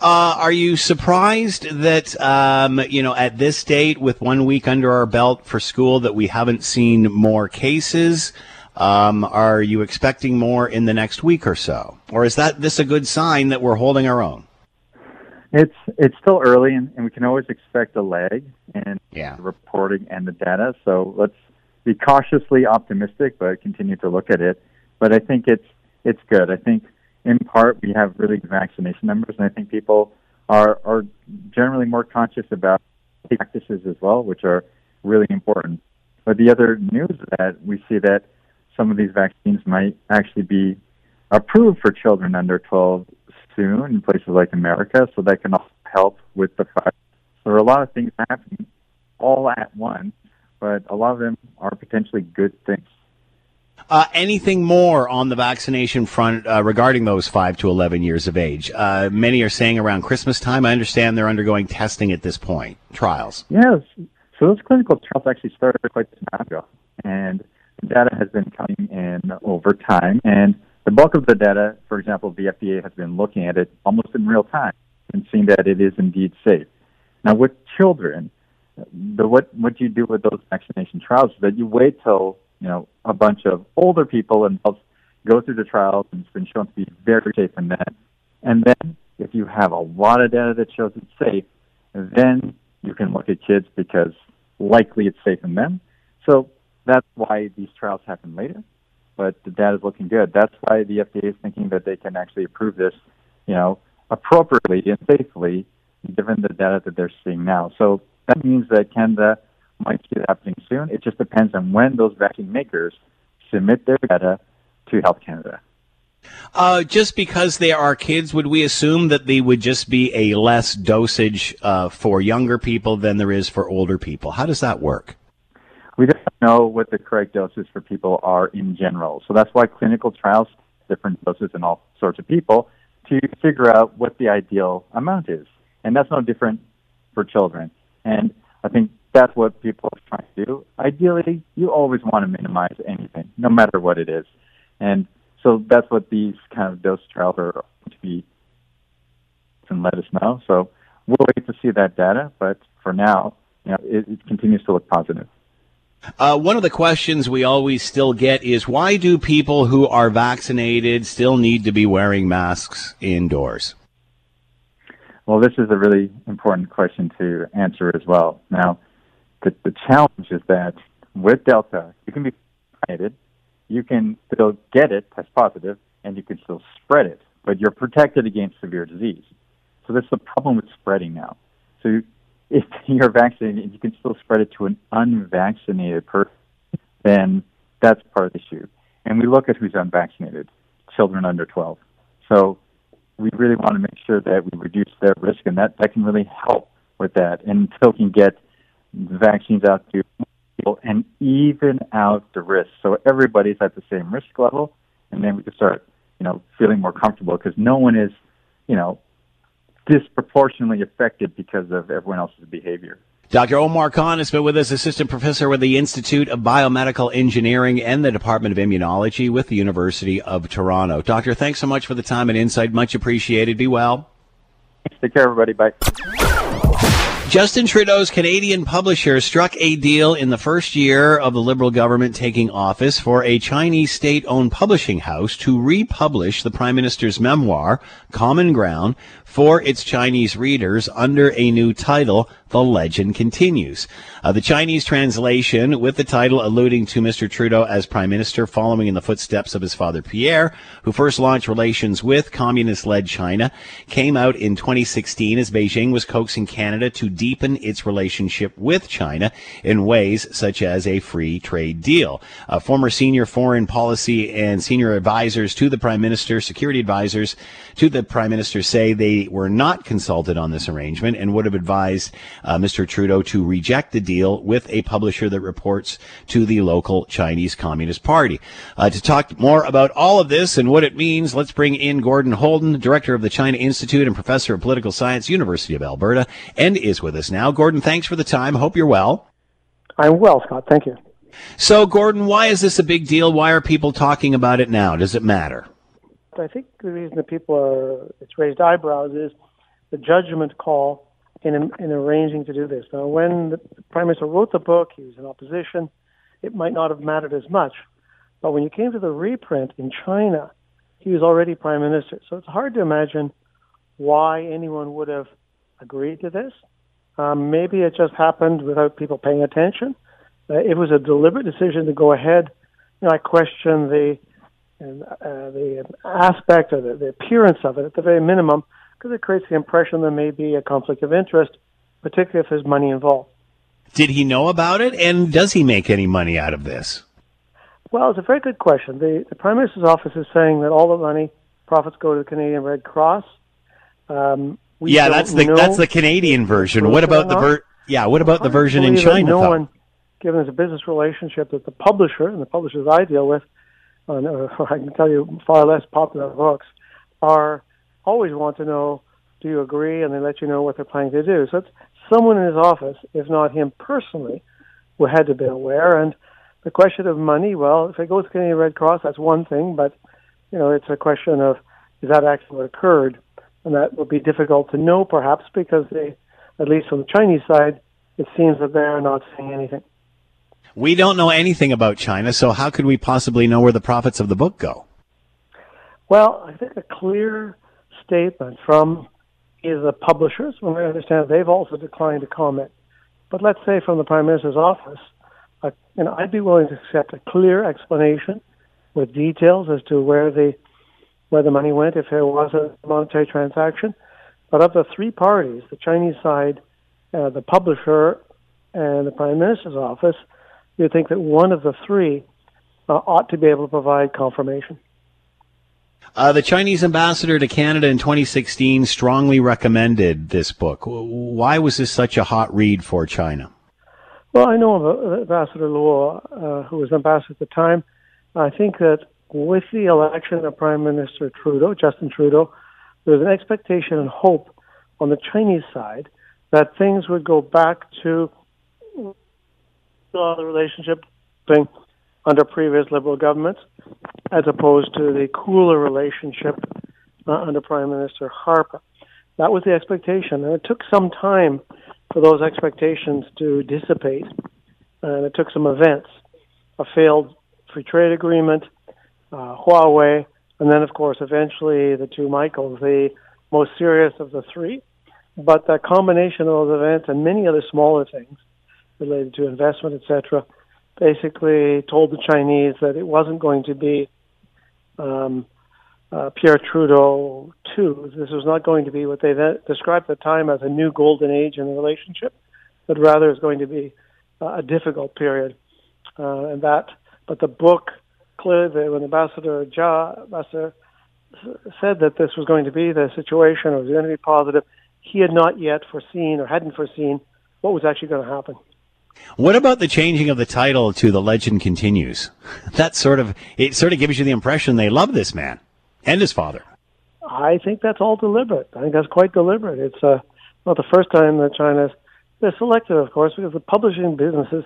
Uh, are you surprised that um, you know at this date, with one week under our belt for school, that we haven't seen more cases? Um, are you expecting more in the next week or so, or is that this a good sign that we're holding our own? It's it's still early, and, and we can always expect a lag in yeah. the reporting and the data. So let's be cautiously optimistic, but continue to look at it. But I think it's it's good. I think in part, we have really good vaccination numbers, and I think people are are generally more conscious about practices as well, which are really important. But the other news is that we see that some of these vaccines might actually be approved for children under 12 soon in places like America, so that can help with the fight. So there are a lot of things happening all at once, but a lot of them are potentially good things. Uh, anything more on the vaccination front uh, regarding those 5 to 11 years of age? Uh, many are saying around Christmas time. I understand they're undergoing testing at this point, trials. Yes. So those clinical trials actually started quite some time ago, and data has been coming in over time. And the bulk of the data, for example, the FDA has been looking at it almost in real time and seeing that it is indeed safe. Now, with children, the what what you do with those vaccination trials is that you wait till you know a bunch of older people and go through the trials and it's been shown to be very safe in them. And then if you have a lot of data that shows it's safe, then you can look at kids because likely it's safe in them. So that's why these trials happen later. But the data is looking good. That's why the FDA is thinking that they can actually approve this, you know, appropriately and safely, given the data that they're seeing now. So that means that Canada might see it happening soon. It just depends on when those vaccine makers submit their data to Health Canada. Uh, just because they are kids, would we assume that they would just be a less dosage uh, for younger people than there is for older people? How does that work? We don't know what the correct doses for people are in general. So that's why clinical trials different doses in all sorts of people to figure out what the ideal amount is. And that's no different for children. And I think that's what people are trying to do. Ideally, you always want to minimize anything, no matter what it is. And so that's what these kind of dose trials are to be and let us know. So we'll wait to see that data, but for now, you know, it, it continues to look positive. Uh, one of the questions we always still get is why do people who are vaccinated still need to be wearing masks indoors? Well, this is a really important question to answer as well. Now, the, the challenge is that with Delta, you can be vaccinated, you can still get it, test positive, and you can still spread it, but you're protected against severe disease. So that's the problem with spreading now. So if [LAUGHS] you're vaccinated and you can still spread it to an unvaccinated person, then that's part of the issue. And we look at who's unvaccinated, children under 12. So we really want to make sure that we reduce their risk, and that, that can really help with that. And until we can get vaccines out to people and even out the risk. So everybody's at the same risk level, and then we can start, you know, feeling more comfortable because no one is, you know, disproportionately affected because of everyone else's behavior. Dr. Omar Khan has been with us, assistant professor with the Institute of Biomedical Engineering and the Department of Immunology with the University of Toronto. Doctor, thanks so much for the time and insight. Much appreciated. Be well. Take care, everybody. Bye. Justin Trudeau's Canadian publisher struck a deal in the first year of the Liberal government taking office for a Chinese state owned publishing house to republish the Prime Minister's memoir, Common Ground, for its Chinese readers under a new title, The Legend Continues. Uh, the Chinese translation, with the title alluding to Mr. Trudeau as Prime Minister, following in the footsteps of his father Pierre, who first launched relations with communist led China, came out in 2016 as Beijing was coaxing Canada to deepen its relationship with China in ways such as a free trade deal. Uh, former senior foreign policy and senior advisors to the Prime Minister, security advisors to the Prime Minister say they were not consulted on this arrangement and would have advised uh, Mr. Trudeau to reject the deal with a publisher that reports to the local Chinese Communist Party. Uh, to talk more about all of this and what it means, let's bring in Gordon Houlden, director of the China Institute and professor of political science, University of Alberta, and is with us now. Gordon, thanks for the time. Hope you're well. I'm well, Scott. Thank you. So, Gordon, why is this a big deal? Why are people talking about it now? Does it matter? I think the reason that people are it's raised eyebrows is the judgment call in in arranging to do this. Now, when the prime minister wrote the book, he was in opposition. It might not have mattered as much, but when you came to the reprint in China, he was already prime minister. So it's hard to imagine why anyone would have agreed to this. Um, maybe it just happened without people paying attention. Uh, it was a deliberate decision to go ahead. You know, I question the and uh, the aspect or the, the appearance of it at the very minimum, because it creates the impression there may be a conflict of interest, particularly if there's money involved. Did he know about it, and does he make any money out of this? Well, it's a very good question. The, the Prime Minister's office is saying that all the money profits go to the Canadian Red Cross. Um, yeah, that's the that's the Canadian version. What about the ver- yeah? What about the version in China? No though? one, given as a business relationship that the publisher and the publishers I deal with on, uh, [LAUGHS] I can tell you far less popular books, are always want to know, do you agree? And they let you know what they're planning to do. So it's someone in his office, if not him personally, who had to be aware. And the question of money, well, if it goes to Canadian Red Cross, that's one thing, but you know, it's a question of is that actually what occurred? And that would be difficult to know, perhaps, because they, at least from the Chinese side, it seems that they are not saying anything. We don't know anything about China, so how could we possibly know where the profits of the book go? Well, I think a clear statement from either the publishers, when I understand they've also declined to comment, but let's say from the Prime Minister's office, uh, I'd be willing to accept a clear explanation with details as to where the where the money went if there was a monetary transaction. But of the three parties, the Chinese side, uh, the publisher, and the Prime Minister's office, you'd think that one of the three uh, ought to be able to provide confirmation. Uh, the Chinese ambassador to Canada in 2016 strongly recommended this book. Why was this such a hot read for China? Well, I know of Ambassador Luo, uh, who was ambassador at the time. I think that with the election of Prime Minister Trudeau, Justin Trudeau, there was an expectation and hope on the Chinese side that things would go back to the relationship thing under previous Liberal governments, as opposed to the cooler relationship uh, under Prime Minister Harper. That was the expectation, and it took some time for those expectations to dissipate, and it took some events, a failed free trade agreement, uh, Huawei, and then, of course, eventually the two Michaels, the most serious of the three. But the combination of those events and many other smaller things related to investment, etc., basically told the Chinese that it wasn't going to be um, uh, Pierre Trudeau too. This was not going to be what they described at the time as a new golden age in the relationship, but rather is going to be uh, a difficult period. Uh, and that, but the book clearly, when Ambassador Jia Ambassador said that this was going to be the situation, or was going to be positive, he had not yet foreseen or hadn't foreseen what was actually going to happen. What about the changing of the title to "The Legend Continues"? [LAUGHS] That sort of it sort of gives you the impression they love this man and his father. I think that's all deliberate. I think that's quite deliberate. It's uh, not the first time that China's they're selective, of course, because the publishing businesses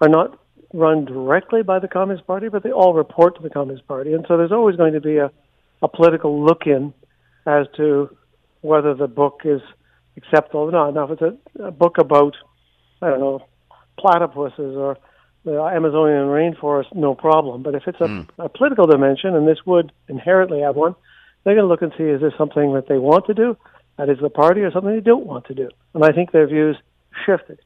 are not run directly by the Communist Party, but they all report to the Communist Party, and so there's always going to be a, a political look-in as to whether the book is acceptable or not. Now, if it's a, a book about, I don't know, platypuses or the Amazonian rainforest, no problem. But if it's a, mm. a political dimension, and this would inherently have one, they're going to look and see is this something that they want to do, that is the party, or something they don't want to do. And I think their views shifted.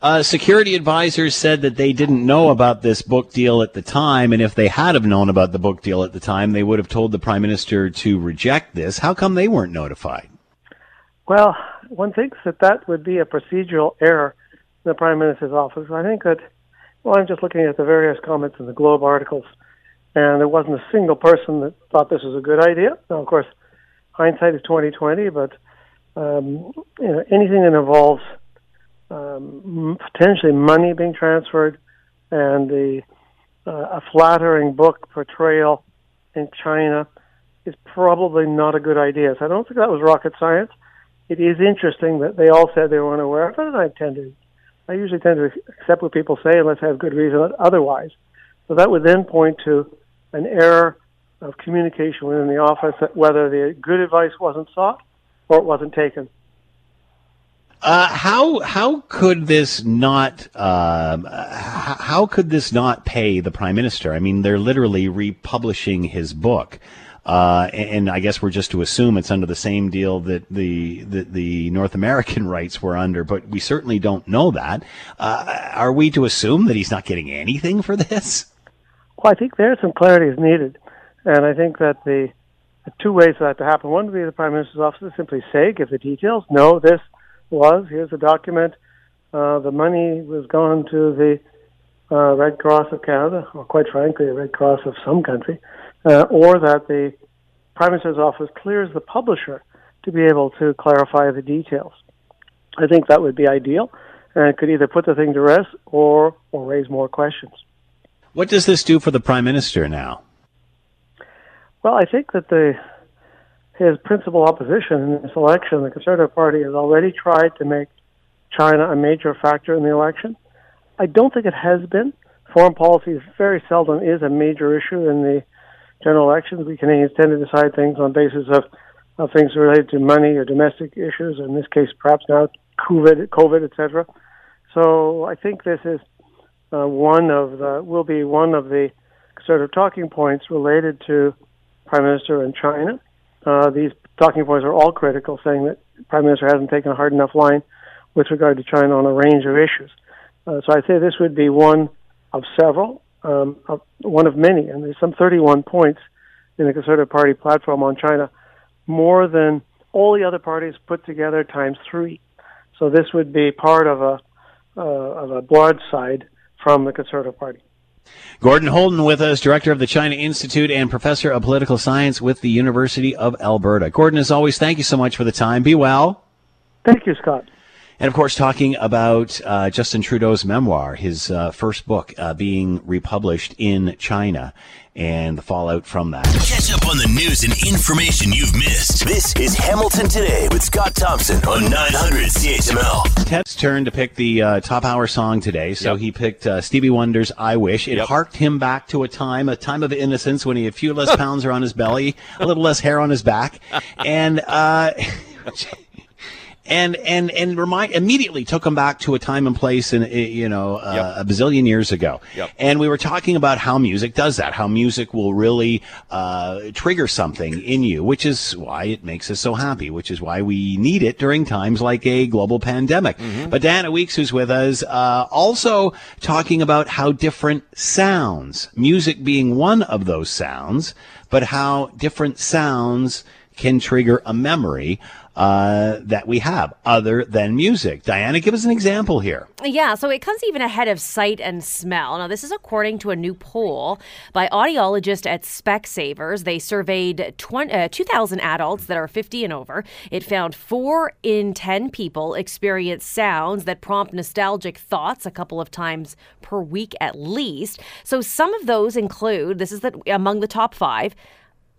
Uh, security advisors said that they didn't know about this book deal at the time, and if they had have known about the book deal at the time, they would have told the prime minister to reject this. How come they weren't notified? Well, one thinks that that would be a procedural error the Prime Minister's office. I think that, well, I'm just looking at the various comments in the Globe articles, and there wasn't a single person that thought this was a good idea. Now, of course, hindsight is 2020, but um, you know, anything that involves um, potentially money being transferred and the uh, a flattering book portrayal in China is probably not a good idea. So I don't think that was rocket science. It is interesting that they all said they were unaware of it, and I tend to I usually tend to accept what people say unless I have good reason otherwise. So that would then point to an error of communication within the office, whether the good advice wasn't sought or it wasn't taken. Uh, how how could this not uh, how could this not pay the prime minister? I mean, they're literally republishing his book. Uh, and I guess we're just to assume it's under the same deal that the, the, the North American [LAUGHS] rights were under, but we certainly don't know that. Uh, are we to assume that he's not getting anything for this? Well, I think there some clarity is needed, and I think that the, the two ways for that to happen. One would be the Prime Minister's office to simply say, give the details. No, this was here's the document. Uh, the money was gone to the uh, Red Cross of Canada, or quite frankly, the Red Cross of some country uh, or that the Prime Minister's office clears the publisher to be able to clarify the details. I think that would be ideal, and it could either put the thing to rest or or raise more questions. What does this do for the Prime Minister now? Well, I think that the his principal opposition in this election, the Conservative Party, has already tried to make China a major factor in the election. I don't think it has been. Foreign policy very seldom is a major issue in the general elections. We Canadians tend to decide things on basis of, of things related to money or domestic issues. In this case, perhaps now COVID, COVID, etc. So I think this is uh, one of the will be one of the sort of talking points related to Prime Minister and China. Uh, these talking points are all critical, saying that Prime Minister hasn't taken a hard enough line with regard to China on a range of issues. Uh, so I'd say this would be one of several, um, one of many, and there's some 31 points in the Conservative Party platform on China, more than all the other parties put together times three. So this would be part of a uh, of a broadside from the Conservative Party. Gordon Houlden with us, director of the China Institute and professor of political science with the University of Alberta. Gordon, as always, thank you so much for the time. Be well. Thank you, Scott. And of course, talking about uh, Justin Trudeau's memoir, his uh, first book uh, being republished in China, and the fallout from that. Catch up on the news and information you've missed. This is Hamilton Today with Scott Thompson on 900 CHML. Ted's turn to pick the uh, top hour song today, so he picked uh, Stevie Wonder's "I Wish." It Yep. harked him back to a time, a time of innocence when he had a few less [LAUGHS] pounds around his belly, a little less hair on his back, [LAUGHS] and. Uh, [LAUGHS] And and and remind immediately took him back to a time and place, in uh, you know uh, a bazillion years ago. Yep. And we were talking about how music does that, how music will really uh, trigger something in you, which is why it makes us so happy, which is why we need it during times like a global pandemic. But Diana Weeks, who's with us, uh, also talking about how different sounds, music being one of those sounds, but how different sounds can trigger a memory uh, that we have other than music. Diana, give us an example here. Yeah, so it comes even ahead of sight and smell. Now, this is according to a new poll by audiologists at Specsavers. They surveyed 20, uh, 2,000 adults that are 50 and over. It found four in 10 people experience sounds that prompt nostalgic thoughts a couple of times per week at least. So, some of those include this is the, among the top five.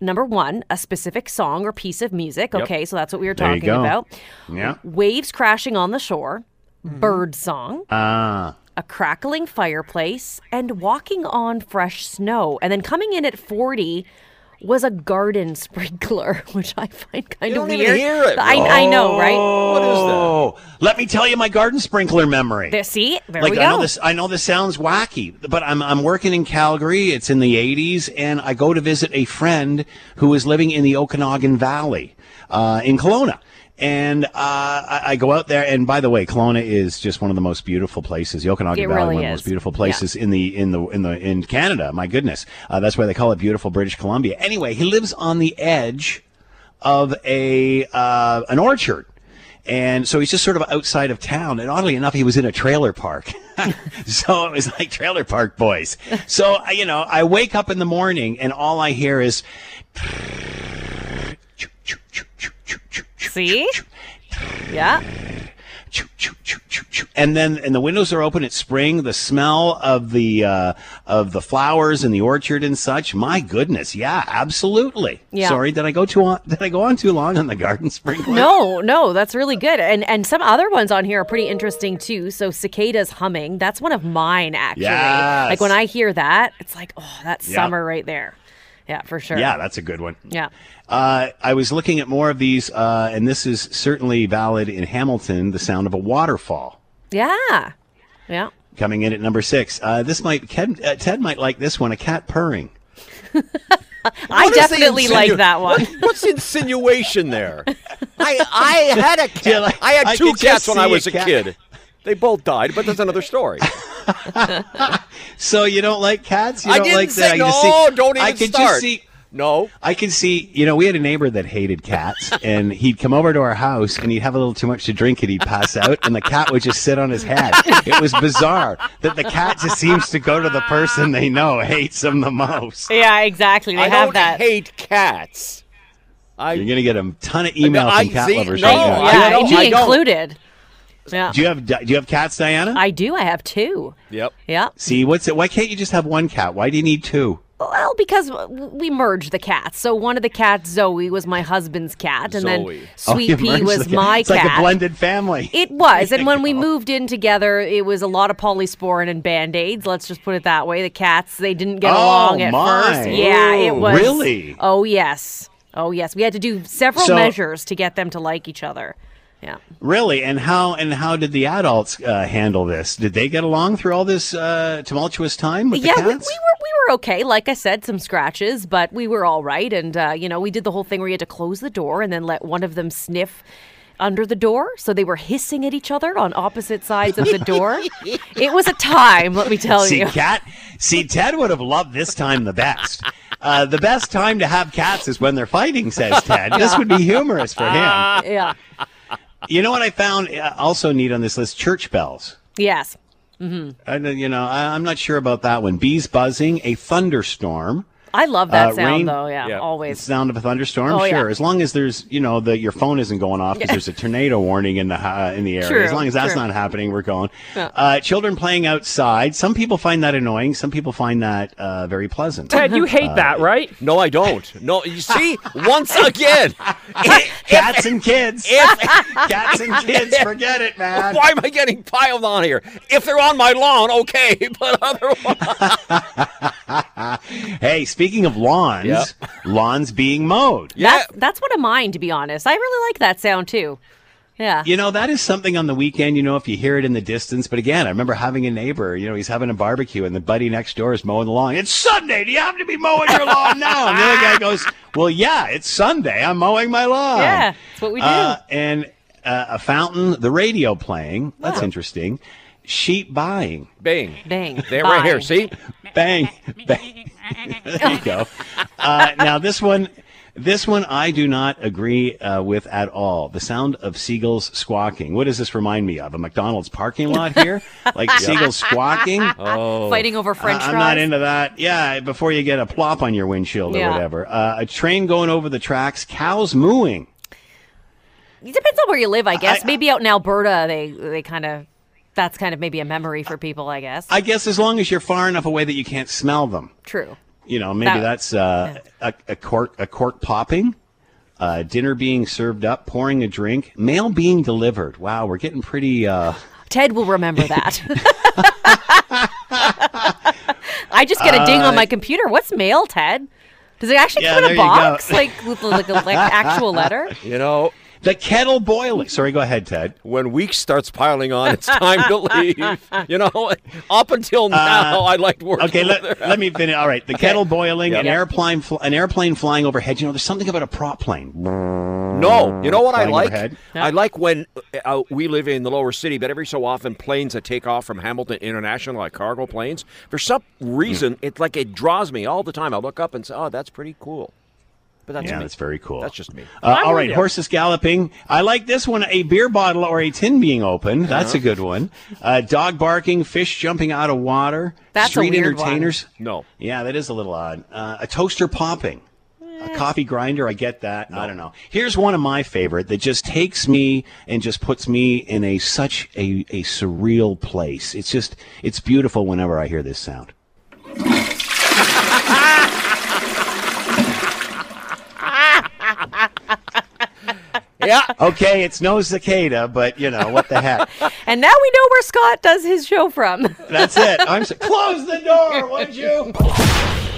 Number one, a specific song or piece of music. Yep. Okay, so that's what we were There you talking go. about. Yeah. Waves crashing on the shore, bird song, Ah. a crackling fireplace, and walking on fresh snow. And then coming in at 40 was a garden [LAUGHS] sprinkler, which I find kind You of don't even weird. hear it. I, I know, right? What is that? Oh, let me tell you my garden sprinkler memory. There, see, there like we I know go. this, I know this sounds wacky, but I'm I'm working in Calgary. It's in the 80s, and I go to visit a friend who is living in the Okanagan Valley, uh, in Kelowna. And uh, I, I go out there, and by the way, Kelowna is just one of the most beautiful places. The Okanagan It Valley, really one of the most beautiful places in the in the in the in Canada. My goodness, uh, that's why they call it beautiful British Columbia. Anyway, he lives on the edge of a uh, an orchard. And so he's just sort of outside of town. And oddly enough, he was in a trailer park. [LAUGHS] so it was like trailer park boys. So, you know, I wake up in the morning and all I hear is, [LAUGHS] See? Yeah. and then, and the windows are open. It's spring. The smell of the, uh, of the flowers in the orchard and such. My goodness. Yeah, absolutely. Yeah. Sorry. Did I go too on, did I go on too long on the garden [LAUGHS] sprinkler? No, no, that's really good. And and some other ones on here are pretty interesting too. So cicadas humming, that's one of mine actually. Yes. Like when I hear that, it's like, oh, that's Yep. summer right there. Yeah, for sure. Yeah, that's a good one. Yeah. Uh, I was looking at more of these, uh, and this is certainly valid in Hamilton. The sound of a waterfall Yeah. Yeah. coming in at number six. Uh, this might Ted, uh, Ted might like this one. A cat purring. [LAUGHS] I What is the definitely like that one. What- what's the insinuation there? [LAUGHS] I I had a cat. Yeah, like, I had I two could cats when I see a was a kid. They both died, but that's another story. [LAUGHS] So you don't like cats? You I don't didn't like say that? I can no. see- don't even I could start. just see. No. I can see, you know, we had a neighbor that hated cats, [LAUGHS] and he'd come over to our house, and he'd have a little too much to drink, and he'd pass out, and the cat would just sit on his head. It was bizarre that the cat just seems to go to the person they know hates them the most. Yeah, exactly. They I have don't that. hate cats. I You're gonna get a ton of email I- from cat see, lovers no, right now. I yeah, don't- and me don't. included. Yeah. Do you have do you have cats, Diana? I do. I have two. Yep. Yeah. See, what's it? Why can't you just have one cat? Why do you need two? Well, because we merged the cats. So one of the cats, Zoe, was my husband's cat, and Zoe. then Oh, Sweet you Pea was the my It's cat. like a blended family. It was, and when we [LAUGHS] moved in together, it was a lot of polysporin and band aids. Let's just put it that way. The cats they didn't get Oh, along at my. first. Yeah, it was really? Oh yes, oh yes. We had to do several So- measures to get them to like each other. Yeah. Really? And how and how did the adults uh, handle this? Did they get along through all this uh, tumultuous time with yeah, the we, we were cats? we were okay. Like I said, some scratches, but we were all right. And uh, you know, we did the whole thing where you had to close the door and then let one of them sniff under the door, so they were hissing at each other on opposite sides of the door. [LAUGHS] it was a time, let me tell you. see, you. cat. See, Ted would have loved this time the best. Uh, the best time to have cats is when they're fighting, says Ted. This would be humorous for him. [LAUGHS] yeah. You know what I found uh, also neat on this list? Church bells. Yes. Hmm I, don't- you know, I, I'm not sure about that one. Bees buzzing, a thunderstorm. I love that Uh, sound rain- though. Yeah, The always. sound of a thunderstorm, Oh, yeah. sure. As long as there's, you know, the your phone isn't going off because Yeah. there's a tornado warning in the uh, in the area. True, as long as that's true. not happening, we're going. Yeah. Uh, children playing outside. Some people find that annoying. Some people find that uh, very pleasant. Ted, you hate Uh, that, right? No, I don't. No, you see, once again, [LAUGHS] cats and kids. If, [LAUGHS] cats and kids, forget it, man. Why am I getting piled on here? If they're on my lawn, okay, [LAUGHS] but otherwise, hey, speaking of lawns, Yep. lawns being mowed. That's that's one of mine, to be honest. I really like that sound too. Yeah. You know, that is something on the weekend, you know, if you hear it in the distance. But again, I remember having a neighbor, you know, he's having a barbecue and the buddy next door is mowing the lawn. It's Sunday. Do you have to be mowing your lawn [LAUGHS] now? And the other guy goes, Well, yeah, it's Sunday. I'm mowing my lawn. Yeah, that's what we do. Uh, and uh, a fountain, the radio playing. That's Wow. interesting. Sheep buying. bang, Bang. They're right here. See, Bang. Bang. there you go. Uh, now, this one. This one I do not agree uh, with at all. The sound of seagulls squawking. What does this remind me of? A McDonald's parking lot here? [LAUGHS] Like seagulls squawking? [LAUGHS] oh, Fighting over French fries. I'm not into that. Yeah, before you get a plop on your windshield or whatever. Uh, a train going over the tracks, cows mooing. It depends on where you live, I guess. I- maybe out in Alberta, they they kind of that's kind of maybe a memory for people, I guess. I guess as long as you're far enough away that you can't smell them. True. You know, maybe That- that's uh, a, a cork a cork popping, uh, dinner being served up, pouring a drink, mail being delivered. Wow, we're getting pretty. Uh, [LAUGHS] Ted will remember that. [LAUGHS] I just get a ding on Uh, my computer. What's mail, Ted? Does it actually Yeah, come in a box, like with like a like actual letter? [LAUGHS] you know, the kettle boiling. Sorry, go ahead, Ted. when week starts piling on, it's time to leave. You know, up until now, I liked working. Uh, Okay, let, let me finish. All right, the kettle boiling, Yep. an airplane, fl- an airplane flying overhead. You know, there's something about a prop plane. No, you know what I like? I like when uh, we live in the lower city, but every so often planes that take off from Hamilton International, like cargo planes, for some reason, Hmm. it like it draws me all the time. I look up and say, "Oh, that's pretty cool." But that's yeah, me. that's very cool. That's just me. Uh, I'm all with right, you. horses galloping. I like this one. A beer bottle or a tin being opened. That's a good one. Uh, dog barking, fish jumping out of water. That's a street weird one. entertainers. No. Yeah, that is a little odd. Uh, a toaster popping. A coffee grinder, I get that. I don't know. Here's one of my favorite that just takes me and just puts me in a such a, a surreal place. It's just it's beautiful whenever I hear this sound. Yeah. [LAUGHS] Okay, it's no cicada, but you know what the heck. [LAUGHS] And now we know where Scott does his show from. That's it. I'm so- close the door, would you? [LAUGHS]